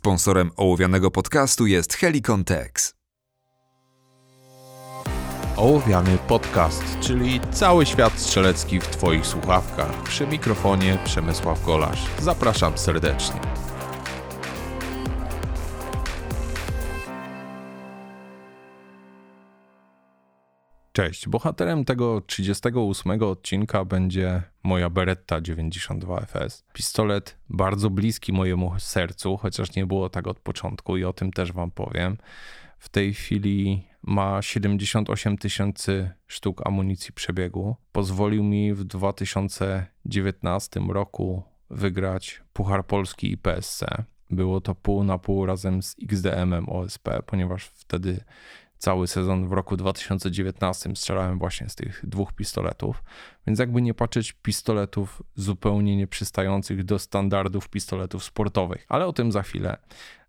Sponsorem ołowianego podcastu jest Helicon Tex. Ołowiany podcast, czyli cały świat strzelecki w Twoich słuchawkach. Przy mikrofonie Przemysław Golasz. Zapraszam serdecznie. Cześć. Bohaterem tego 38 odcinka będzie moja Beretta 92 FS. Pistolet bardzo bliski mojemu sercu, chociaż nie było tak od początku i o tym też wam powiem. W tej chwili ma 78 tysięcy sztuk amunicji przebiegu. Pozwolił mi w 2019 roku wygrać Puchar Polski i PSC. Było to pół na pół razem z XDM-em OSP, ponieważ wtedy cały sezon w roku 2019 strzelałem właśnie z tych dwóch pistoletów, więc jakby nie patrzeć pistoletów zupełnie nieprzystających do standardów pistoletów sportowych, ale o tym za chwilę.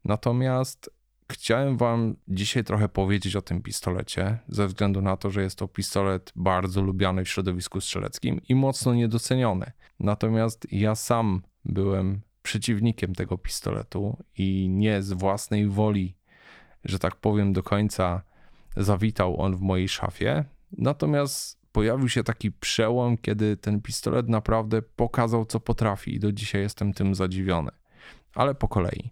Natomiast chciałem wam dzisiaj trochę powiedzieć o tym pistolecie, ze względu na to, że jest to pistolet bardzo lubiany w środowisku strzeleckim i mocno niedoceniony. Natomiast ja sam byłem przeciwnikiem tego pistoletu i nie z własnej woli, że tak powiem, do końca zawitał on w mojej szafie. Natomiast pojawił się taki przełom, kiedy ten pistolet naprawdę pokazał, co potrafi, i do dzisiaj jestem tym zadziwiony. Ale po kolei.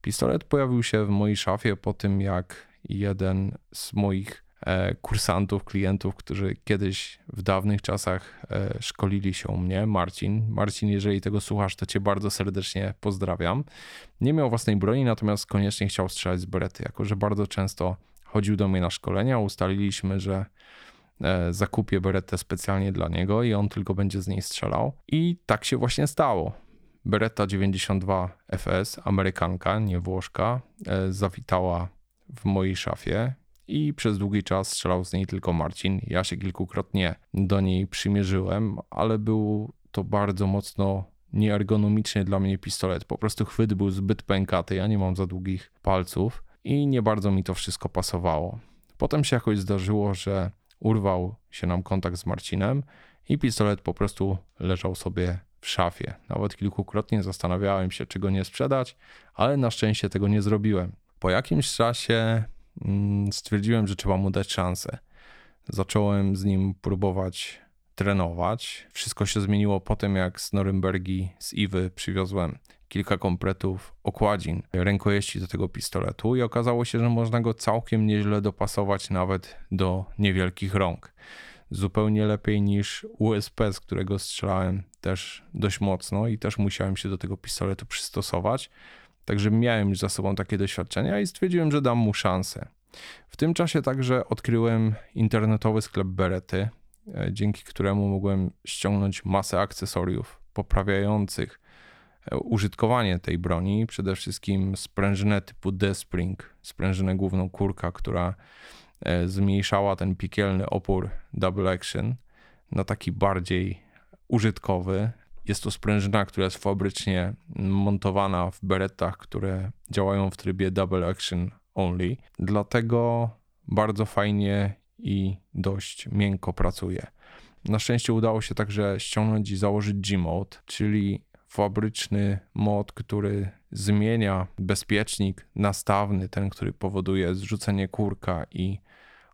Pistolet pojawił się w mojej szafie po tym, jak jeden z moich e, kursantów, klientów, którzy kiedyś w dawnych czasach e, szkolili się u mnie, Marcin. Marcin, jeżeli tego słuchasz, to cię bardzo serdecznie pozdrawiam. Nie miał własnej broni, natomiast koniecznie chciał strzelać z berety, jako że bardzo często chodził do mnie na szkolenia, ustaliliśmy, że e, zakupię beretę specjalnie dla niego i on tylko będzie z niej strzelał. I tak się właśnie stało. Beretta 92 FS, Amerykanka, nie Włoszka, e, zawitała w mojej szafie i przez długi czas strzelał z niej tylko Marcin. Ja się kilkukrotnie do niej przymierzyłem, ale był to bardzo mocno nieergonomicznie dla mnie pistolet. Po prostu chwyt był zbyt pękaty, ja nie mam za długich palców i nie bardzo mi to wszystko pasowało. Potem się jakoś zdarzyło, że urwał się nam kontakt z Marcinem i pistolet po prostu leżał sobie w szafie. Nawet kilkukrotnie zastanawiałem się, czy go nie sprzedać, ale na szczęście tego nie zrobiłem. Po jakimś czasie mm, stwierdziłem, że trzeba mu dać szansę. Zacząłem z nim próbować trenować. Wszystko się zmieniło po tym, jak z Norymbergi, z Iwy przywiozłem kilka kompletów okładzin rękojeści do tego pistoletu i okazało się, że można go całkiem nieźle dopasować nawet do niewielkich rąk. Zupełnie lepiej niż USP, z którego strzelałem też dość mocno i też musiałem się do tego pistoletu przystosować. Także miałem już za sobą takie doświadczenia i stwierdziłem, że dam mu szansę. W tym czasie także odkryłem internetowy sklep Berety, e, dzięki któremu mogłem ściągnąć masę akcesoriów poprawiających użytkowanie tej broni, przede wszystkim sprężynę typu D-Spring, sprężynę główną kurka, która e, zmniejszała ten piekielny opór double action na taki bardziej użytkowy. Jest to sprężyna, która jest fabrycznie montowana w beretach, które działają w trybie double action only. Dlatego bardzo fajnie i dość miękko pracuje. Na szczęście udało się także ściągnąć i założyć G-Mode, czyli fabryczny mod, który zmienia bezpiecznik nastawny, ten, który powoduje zrzucenie kurka i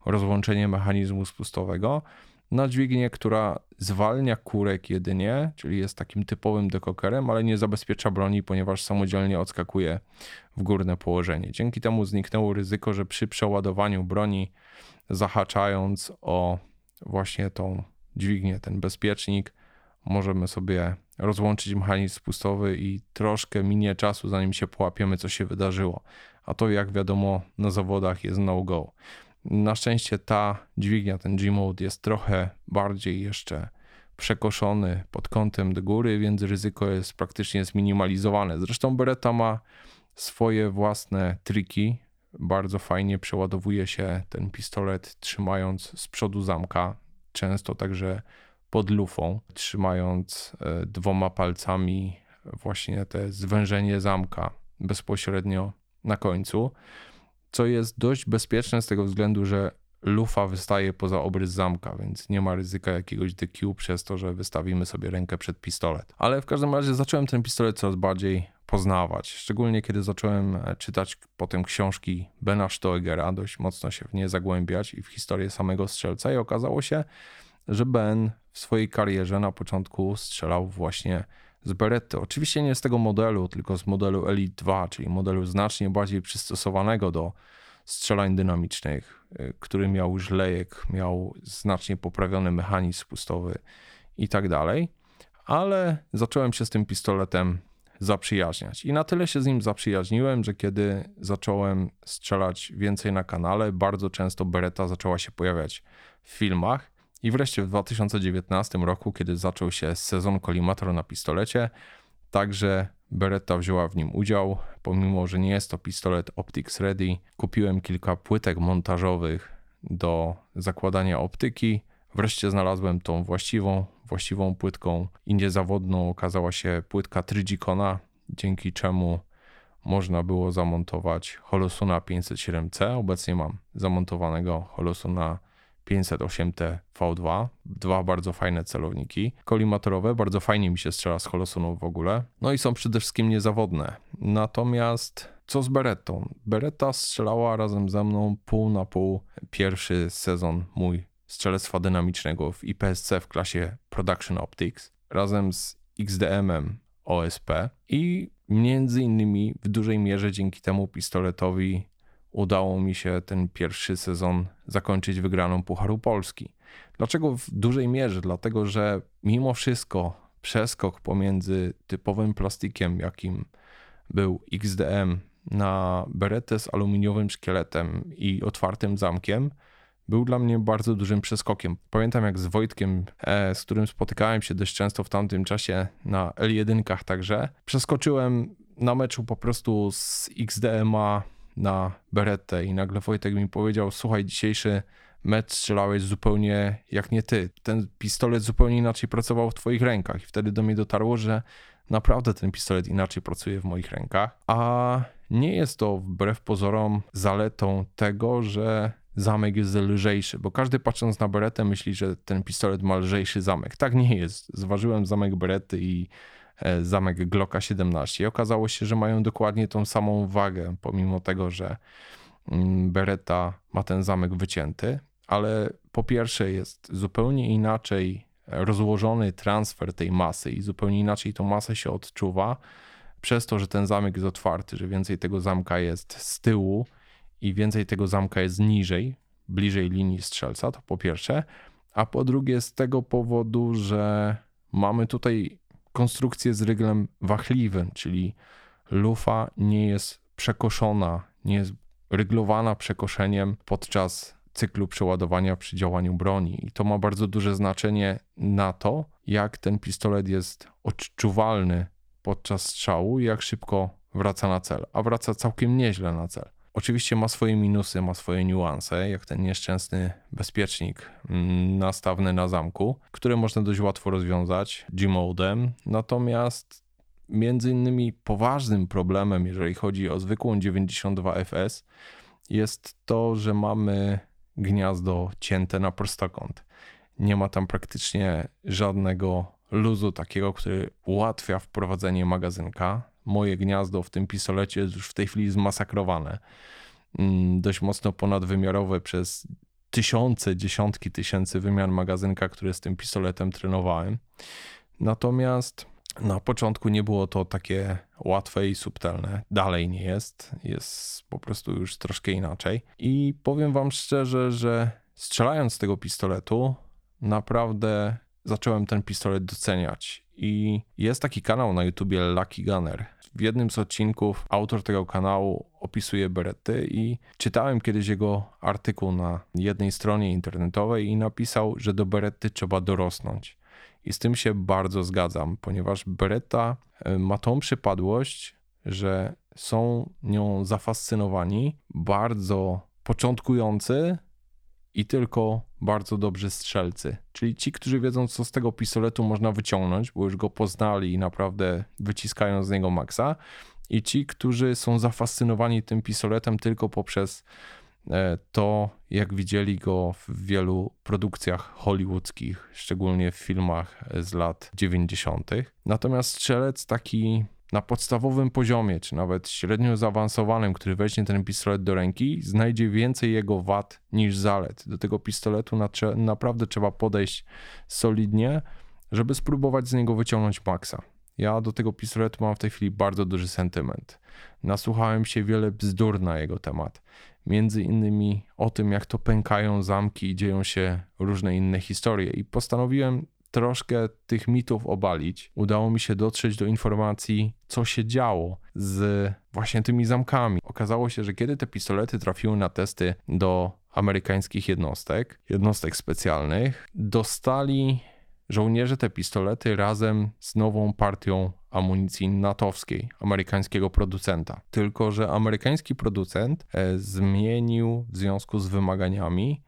rozłączenie mechanizmu spustowego, na dźwignię, która zwalnia kurek jedynie, czyli jest takim typowym dekokerem, ale nie zabezpiecza broni, ponieważ samodzielnie odskakuje w górne położenie. Dzięki temu zniknęło ryzyko, że przy przeładowaniu broni, zahaczając o właśnie tą dźwignię, ten bezpiecznik, możemy sobie rozłączyć mechanizm spustowy i troszkę minie czasu, zanim się połapiemy, co się wydarzyło. A to, jak wiadomo, na zawodach jest no-go. Na szczęście ta dźwignia, ten G-Mode jest trochę bardziej jeszcze przekoszony pod kątem do góry, więc ryzyko jest praktycznie zminimalizowane. Zresztą Beretta ma swoje własne triki. Bardzo fajnie przeładowuje się ten pistolet trzymając z przodu zamka. Często także pod lufą, trzymając e, dwoma palcami właśnie te zwężenie zamka bezpośrednio na końcu, co jest dość bezpieczne z tego względu, że lufa wystaje poza obrys zamka, więc nie ma ryzyka jakiegoś DQ przez to, że wystawimy sobie rękę przed pistolet. Ale w każdym razie zacząłem ten pistolet coraz bardziej poznawać. Szczególnie kiedy zacząłem e, czytać potem książki Bena Stoegera, dość mocno się w nie zagłębiać i w historię samego strzelca i okazało się, że Ben w swojej karierze na początku strzelał właśnie z Beretty. Oczywiście nie z tego modelu, tylko z modelu Elite 2, czyli modelu znacznie bardziej przystosowanego do strzelań dynamicznych, y, który miał już lejek, miał znacznie poprawiony mechanizm spustowy i tak dalej. Ale zacząłem się z tym pistoletem zaprzyjaźniać. I na tyle się z nim zaprzyjaźniłem, że kiedy zacząłem strzelać więcej na kanale, bardzo często Beretta zaczęła się pojawiać w filmach. I wreszcie w 2019 roku, kiedy zaczął się sezon kolimator na pistolecie, także Beretta wzięła w nim udział. Pomimo, że nie jest to pistolet Optics Ready, kupiłem kilka płytek montażowych do zakładania optyki. Wreszcie znalazłem tą właściwą, właściwą płytką i niezawodną okazała się płytka Trigicona, dzięki czemu można było zamontować Holosuna 507C. Obecnie mam zamontowanego Holosuna 508T V2. Dwa bardzo fajne celowniki. Kolimatorowe, bardzo fajnie mi się strzela z Holosunów w ogóle. No i są przede wszystkim niezawodne. Natomiast co z Berettą? Beretta strzelała razem ze mną pół na pół pierwszy sezon mój strzelectwa dynamicznego w IPSC w klasie Production Optics razem z XDM-em OSP i między innymi w dużej mierze dzięki temu pistoletowi udało mi się ten pierwszy sezon zakończyć wygraną Pucharu Polski. Dlaczego w dużej mierze? Dlatego, że mimo wszystko przeskok pomiędzy typowym plastikiem, jakim był XDM, na beretę z aluminiowym szkieletem i otwartym zamkiem, był dla mnie bardzo dużym przeskokiem. Pamiętam jak z Wojtkiem, e, z którym spotykałem się dość często w tamtym czasie na L1 także, przeskoczyłem na meczu po prostu z XDMA na Berettę i nagle Wojtek mi powiedział, słuchaj, dzisiejszy mecz strzelałeś zupełnie jak nie ty. Ten pistolet zupełnie inaczej pracował w twoich rękach i wtedy do mnie dotarło, że naprawdę ten pistolet inaczej pracuje w moich rękach, a nie jest to wbrew pozorom zaletą tego, że zamek jest lżejszy, bo każdy patrząc na Beretę myśli, że ten pistolet ma lżejszy zamek. Tak nie jest. Zważyłem zamek Berety i zamek Glocka 17. I okazało się, że mają dokładnie tą samą wagę, pomimo tego, że mm, Beretta ma ten zamek wycięty, ale po pierwsze jest zupełnie inaczej rozłożony transfer tej masy i zupełnie inaczej tą masę się odczuwa przez to, że ten zamek jest otwarty, że więcej tego zamka jest z tyłu i więcej tego zamka jest niżej, bliżej linii strzelca, to po pierwsze, a po drugie z tego powodu, że mamy tutaj konstrukcję z ryglem wachliwym, czyli lufa nie jest przekoszona, nie jest ryglowana przekoszeniem podczas cyklu przeładowania przy działaniu broni. I to ma bardzo duże znaczenie na to, jak ten pistolet jest odczuwalny podczas strzału i jak szybko wraca na cel. A wraca całkiem nieźle na cel. Oczywiście ma swoje minusy, ma swoje niuanse, jak ten nieszczęsny bezpiecznik mm, nastawny na zamku, które można dość łatwo rozwiązać G-modem. Natomiast między innymi poważnym problemem, jeżeli chodzi o zwykłą 92FS, jest to, że mamy gniazdo cięte na prostokąt. Nie ma tam praktycznie żadnego luzu takiego, który ułatwia wprowadzenie magazynka moje gniazdo w tym pistolecie jest już w tej chwili zmasakrowane. Mm, dość mocno ponadwymiarowe przez tysiące, dziesiątki tysięcy wymian magazynka, które z tym pistoletem trenowałem. Natomiast na początku nie było to takie łatwe i subtelne. Dalej nie jest. Jest po prostu już troszkę inaczej. I powiem Wam szczerze, że strzelając z tego pistoletu, naprawdę zacząłem ten pistolet doceniać. I jest taki kanał na YouTubie Lucky Gunner. W jednym z odcinków autor tego kanału opisuje berety i czytałem kiedyś jego artykuł na jednej stronie internetowej i napisał, że do berety trzeba dorosnąć. I z tym się bardzo zgadzam, ponieważ bereta e, ma tą przypadłość, że są nią zafascynowani bardzo początkujący i tylko bardzo dobrzy strzelcy. Czyli ci, którzy wiedzą, co z tego pistoletu można wyciągnąć, bo już go poznali i naprawdę wyciskają z niego maksa. I ci, którzy są zafascynowani tym pistoletem tylko poprzez e, to, jak widzieli go w wielu produkcjach hollywoodzkich, szczególnie w filmach z lat 90. Natomiast strzelec taki na podstawowym poziomie, czy nawet średnio zaawansowanym, który weźmie ten pistolet do ręki, znajdzie więcej jego wad niż zalet. Do tego pistoletu naprawdę trzeba podejść solidnie, żeby spróbować z niego wyciągnąć maksa. Ja do tego pistoletu mam w tej chwili bardzo duży sentyment. Nasłuchałem się wiele bzdur na jego temat. Między innymi o tym, jak to pękają zamki i dzieją się różne inne historie. I postanowiłem troszkę tych mitów obalić. Udało mi się dotrzeć do informacji, co się działo z właśnie tymi zamkami. Okazało się, że kiedy te pistolety trafiły na testy do amerykańskich jednostek, jednostek specjalnych, dostali żołnierze te pistolety razem z nową partią amunicji natowskiej, amerykańskiego producenta. Tylko, że amerykański producent e, zmienił w związku z wymaganiami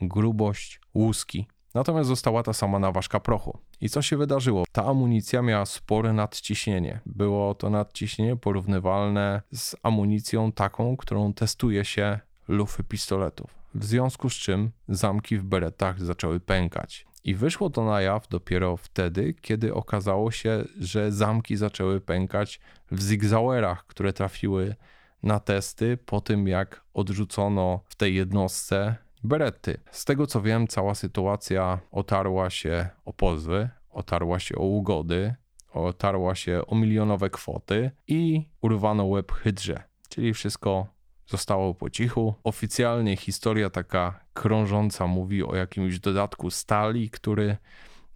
grubość łuski. Natomiast została ta sama naważka prochu. I co się wydarzyło? Ta amunicja miała spore nadciśnienie. Było to nadciśnienie porównywalne z amunicją taką, którą testuje się lufy pistoletów. W związku z czym zamki w beretach zaczęły pękać. I wyszło to na jaw dopiero wtedy, kiedy okazało się, że zamki zaczęły pękać w zigzauerach, które trafiły na testy po tym, jak odrzucono w tej jednostce berety. Z tego co wiem, cała sytuacja otarła się o pozwy, otarła się o ugody, otarła się o milionowe kwoty i urwano łeb hydrze. Czyli wszystko zostało po cichu. Oficjalnie historia taka krążąca mówi o jakimś dodatku stali, który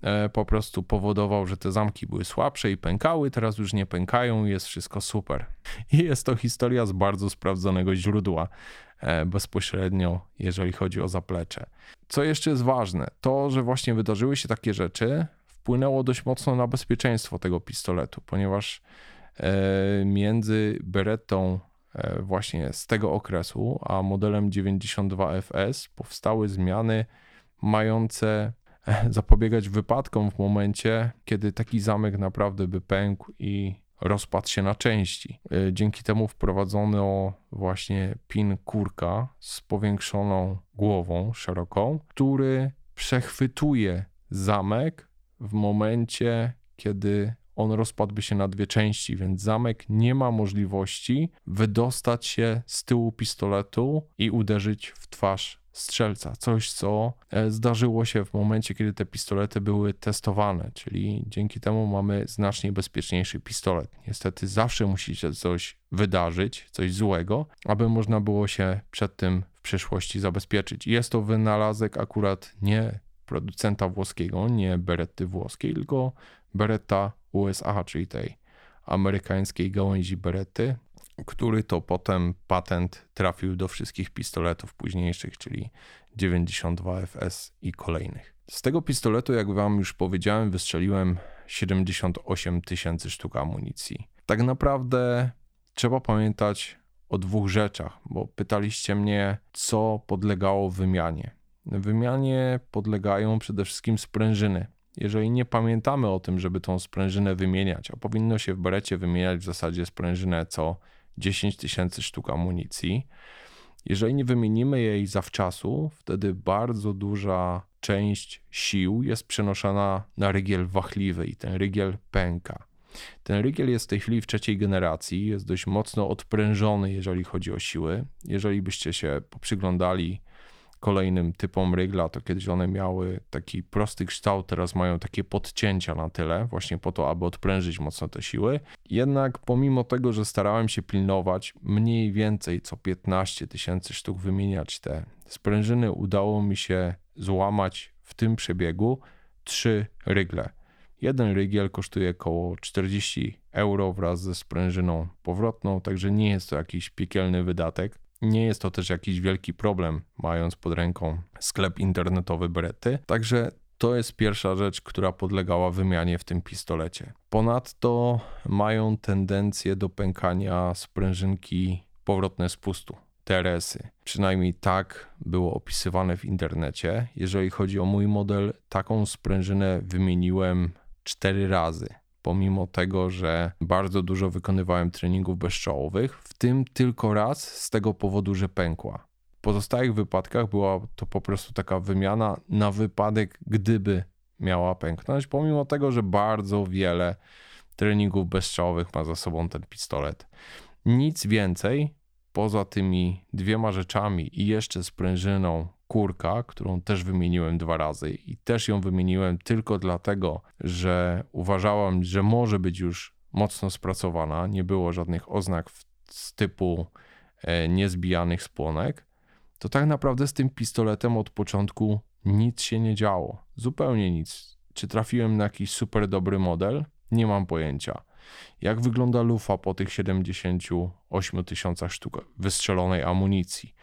e, po prostu powodował, że te zamki były słabsze i pękały, teraz już nie pękają, jest wszystko super. I jest to historia z bardzo sprawdzonego źródła, bezpośrednio, jeżeli chodzi o zaplecze. Co jeszcze jest ważne, to, że właśnie wydarzyły się takie rzeczy, wpłynęło dość mocno na bezpieczeństwo tego pistoletu, ponieważ e, między Berettą E, właśnie z tego okresu, a modelem 92FS powstały zmiany mające e, zapobiegać wypadkom w momencie, kiedy taki zamek naprawdę by pękł i rozpadł się na części. E, dzięki temu wprowadzono właśnie pin kurka z powiększoną głową szeroką, który przechwytuje zamek w momencie, kiedy on rozpadłby się na dwie części, więc zamek nie ma możliwości wydostać się z tyłu pistoletu i uderzyć w twarz strzelca. Coś, co e, zdarzyło się w momencie, kiedy te pistolety były testowane, czyli dzięki temu mamy znacznie bezpieczniejszy pistolet. Niestety zawsze musi się coś wydarzyć, coś złego, aby można było się przed tym w przyszłości zabezpieczyć. Jest to wynalazek akurat nie producenta włoskiego, nie Beretty włoskiej, tylko Beretta USA, czyli tej amerykańskiej gałęzi Beretty, który to potem patent trafił do wszystkich pistoletów późniejszych, czyli 92 FS i kolejnych. Z tego pistoletu, jak wam już powiedziałem, wystrzeliłem 78 tysięcy sztuk amunicji. Tak naprawdę trzeba pamiętać o dwóch rzeczach, bo pytaliście mnie, co podlegało wymianie. Wymianie podlegają przede wszystkim sprężyny. Jeżeli nie pamiętamy o tym, żeby tą sprężynę wymieniać, a powinno się w berecie wymieniać w zasadzie sprężynę co 10 tysięcy sztuk amunicji, jeżeli nie wymienimy jej zawczasu, wtedy bardzo duża część sił jest przenoszona na rygiel wachliwy i ten rygiel pęka. Ten rygiel jest w tej chwili w trzeciej generacji, jest dość mocno odprężony, jeżeli chodzi o siły. Jeżeli byście się poprzyglądali kolejnym typom rygla, to kiedyś one miały taki prosty kształt, teraz mają takie podcięcia na tyle, właśnie po to, aby odprężyć mocno te siły. Jednak pomimo tego, że starałem się pilnować mniej więcej co 15 tysięcy sztuk wymieniać te sprężyny, udało mi się złamać w tym przebiegu trzy rygle. Jeden rygiel kosztuje około 40 euro wraz ze sprężyną powrotną, także nie jest to jakiś piekielny wydatek. Nie jest to też jakiś wielki problem, mając pod ręką sklep internetowy Berety. Także to jest pierwsza rzecz, która podlegała wymianie w tym pistolecie. Ponadto mają tendencję do pękania sprężynki powrotne z pustu. TRS-y. Przynajmniej tak było opisywane w internecie. Jeżeli chodzi o mój model, taką sprężynę wymieniłem cztery razy pomimo tego, że bardzo dużo wykonywałem treningów bezczołowych, w tym tylko raz z tego powodu, że pękła. W pozostałych wypadkach była to po prostu taka wymiana na wypadek, gdyby miała pęknąć, pomimo tego, że bardzo wiele treningów bezstrzałowych ma za sobą ten pistolet. Nic więcej poza tymi dwiema rzeczami i jeszcze sprężyną kurka, którą też wymieniłem dwa razy i też ją wymieniłem tylko dlatego, że uważałam, że może być już mocno spracowana, nie było żadnych oznak z typu e, niezbijanych spłonek, to tak naprawdę z tym pistoletem od początku nic się nie działo. Zupełnie nic. Czy trafiłem na jakiś super dobry model? Nie mam pojęcia. Jak wygląda lufa po tych 78 tysiącach sztuk wystrzelonej amunicji?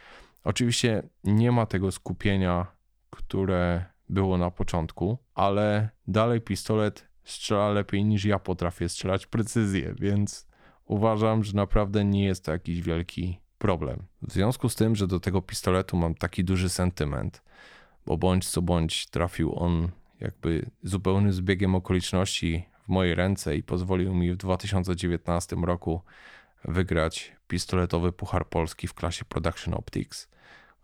Oczywiście nie ma tego skupienia, które było na początku, ale dalej pistolet strzela lepiej niż ja potrafię strzelać precyzję, więc uważam, że naprawdę nie jest to jakiś wielki problem. W związku z tym, że do tego pistoletu mam taki duży sentyment, bo bądź co bądź trafił on jakby zupełnym zbiegiem okoliczności w moje ręce i pozwolił mi w 2019 roku wygrać pistoletowy Puchar Polski w klasie Production Optics.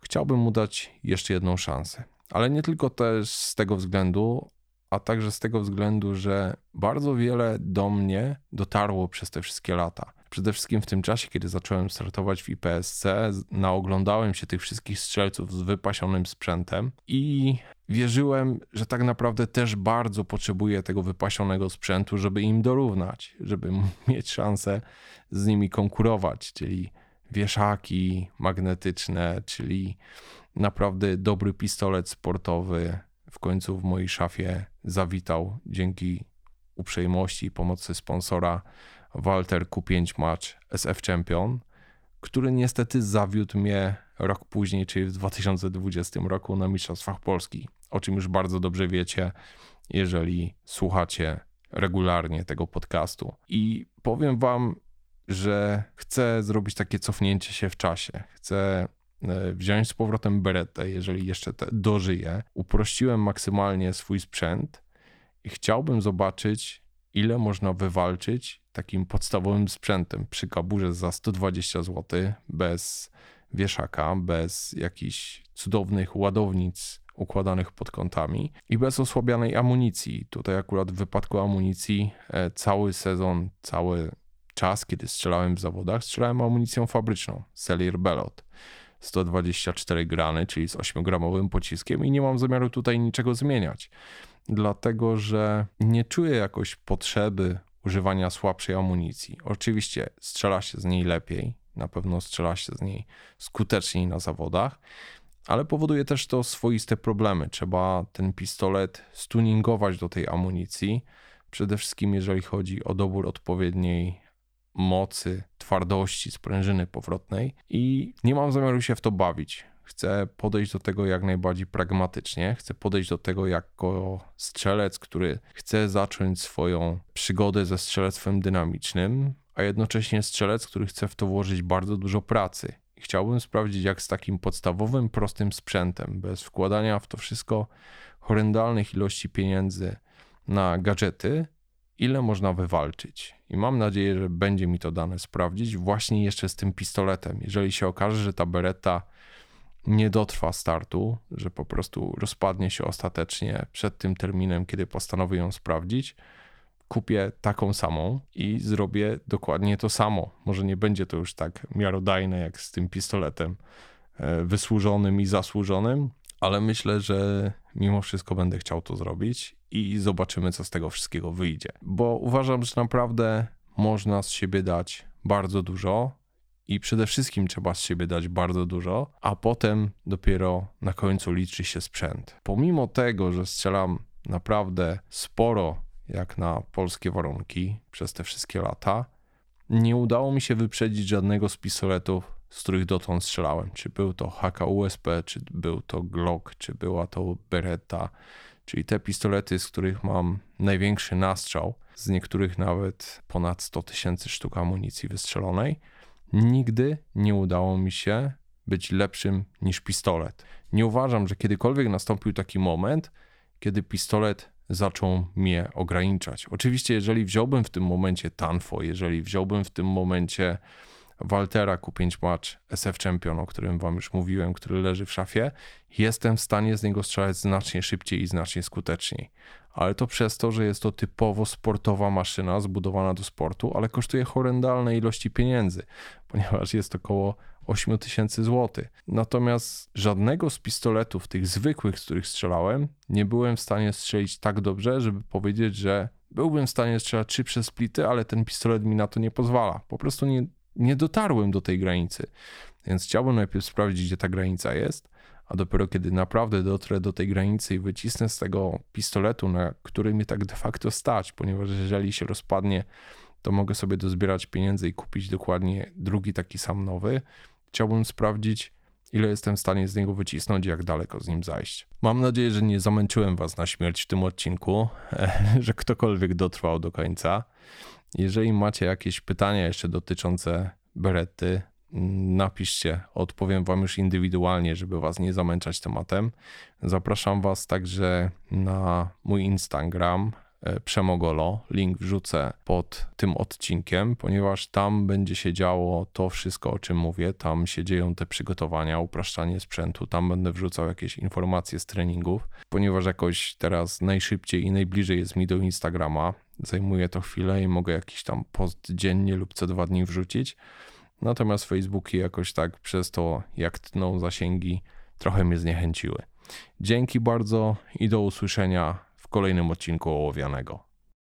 Chciałbym mu dać jeszcze jedną szansę. Ale nie tylko też z tego względu, a także z tego względu, że bardzo wiele do mnie dotarło przez te wszystkie lata. Przede wszystkim w tym czasie, kiedy zacząłem startować w IPSC, naoglądałem się tych wszystkich strzelców z wypasionym sprzętem i wierzyłem, że tak naprawdę też bardzo potrzebuję tego wypasionego sprzętu, żeby im dorównać, żeby mieć szansę z nimi konkurować, czyli wieszaki magnetyczne, czyli naprawdę dobry pistolet sportowy. W końcu w mojej szafie zawitał dzięki uprzejmości i pomocy sponsora Walter Q5 Match SF Champion, który niestety zawiódł mnie rok później, czyli w 2020 roku na Mistrzostwach Polski, o czym już bardzo dobrze wiecie, jeżeli słuchacie regularnie tego podcastu. I powiem wam, że chcę zrobić takie cofnięcie się w czasie. Chcę e, wziąć z powrotem beretę, jeżeli jeszcze te dożyję. Uprościłem maksymalnie swój sprzęt i chciałbym zobaczyć, ile można wywalczyć takim podstawowym sprzętem przy kaburze za 120 zł, bez wieszaka, bez jakichś cudownych ładownic układanych pod kątami i bez osłabianej amunicji. Tutaj akurat w wypadku amunicji e, cały sezon, cały czas, kiedy strzelałem w zawodach, strzelałem amunicją fabryczną, Cellier Bellot. 124 grany, czyli z 8-gramowym pociskiem i nie mam zamiaru tutaj niczego zmieniać, dlatego że nie czuję jakoś potrzeby używania słabszej amunicji. Oczywiście strzela się z niej lepiej, na pewno strzela się z niej skuteczniej na zawodach, ale powoduje też to swoiste problemy. Trzeba ten pistolet stuningować do tej amunicji, przede wszystkim jeżeli chodzi o dobór odpowiedniej mocy, twardości sprężyny powrotnej i nie mam zamiaru się w to bawić. Chcę podejść do tego jak najbardziej pragmatycznie. Chcę podejść do tego jako strzelec, który chce zacząć swoją przygodę ze strzelectwem dynamicznym, a jednocześnie strzelec, który chce w to włożyć bardzo dużo pracy. Chciałbym sprawdzić, jak z takim podstawowym, prostym sprzętem, bez wkładania w to wszystko horrendalnych ilości pieniędzy na gadżety, ile można wywalczyć. I mam nadzieję, że będzie mi to dane sprawdzić właśnie jeszcze z tym pistoletem. Jeżeli się okaże, że ta beretta nie dotrwa startu, że po prostu rozpadnie się ostatecznie przed tym terminem, kiedy postanowię ją sprawdzić, kupię taką samą i zrobię dokładnie to samo. Może nie będzie to już tak miarodajne jak z tym pistoletem e, wysłużonym i zasłużonym, ale myślę, że mimo wszystko będę chciał to zrobić i zobaczymy, co z tego wszystkiego wyjdzie. Bo uważam, że naprawdę można z siebie dać bardzo dużo i przede wszystkim trzeba z siebie dać bardzo dużo, a potem dopiero na końcu liczy się sprzęt. Pomimo tego, że strzelam naprawdę sporo jak na polskie warunki przez te wszystkie lata, nie udało mi się wyprzedzić żadnego z pistoletów, z których dotąd strzelałem. Czy był to HK-USP, czy był to Glock, czy była to Beretta, czyli te pistolety, z których mam największy nastrzał, z niektórych nawet ponad 100 tysięcy sztuk amunicji wystrzelonej. Nigdy nie udało mi się być lepszym niż pistolet. Nie uważam, że kiedykolwiek nastąpił taki moment, kiedy pistolet zaczął mnie ograniczać. Oczywiście, jeżeli wziąłbym w tym momencie Tanfo, jeżeli wziąłbym w tym momencie Waltera Q5 Match SF Champion, o którym wam już mówiłem, który leży w szafie, jestem w stanie z niego strzelać znacznie szybciej i znacznie skuteczniej. Ale to przez to, że jest to typowo sportowa maszyna zbudowana do sportu, ale kosztuje horrendalne ilości pieniędzy, ponieważ jest około 8 tysięcy złotych. Natomiast żadnego z pistoletów, tych zwykłych, z których strzelałem, nie byłem w stanie strzelić tak dobrze, żeby powiedzieć, że byłbym w stanie strzelać 3 przez splity, ale ten pistolet mi na to nie pozwala. Po prostu nie, nie dotarłem do tej granicy. Więc chciałbym najpierw sprawdzić, gdzie ta granica jest, a dopiero kiedy naprawdę dotrę do tej granicy i wycisnę z tego pistoletu, na który mnie tak de facto stać, ponieważ jeżeli się rozpadnie, to mogę sobie dozbierać pieniędzy i kupić dokładnie drugi taki sam nowy. Chciałbym sprawdzić, ile jestem w stanie z niego wycisnąć i jak daleko z nim zajść. Mam nadzieję, że nie zamęczyłem Was na śmierć w tym odcinku, że ktokolwiek dotrwał do końca. Jeżeli macie jakieś pytania jeszcze dotyczące Beretty, napiszcie, odpowiem Wam już indywidualnie, żeby Was nie zamęczać tematem. Zapraszam Was także na mój Instagram, Przemogolo. Link wrzucę pod tym odcinkiem, ponieważ tam będzie się działo to wszystko, o czym mówię. Tam się dzieją te przygotowania, upraszczanie sprzętu. Tam będę wrzucał jakieś informacje z treningów, ponieważ jakoś teraz najszybciej i najbliżej jest mi do Instagrama. Zajmuje to chwilę i mogę jakiś tam post dziennie lub co dwa dni wrzucić. Natomiast Facebooki jakoś tak przez to, jak tną zasięgi, trochę mnie zniechęciły. Dzięki bardzo i do usłyszenia w kolejnym odcinku Ołowianego.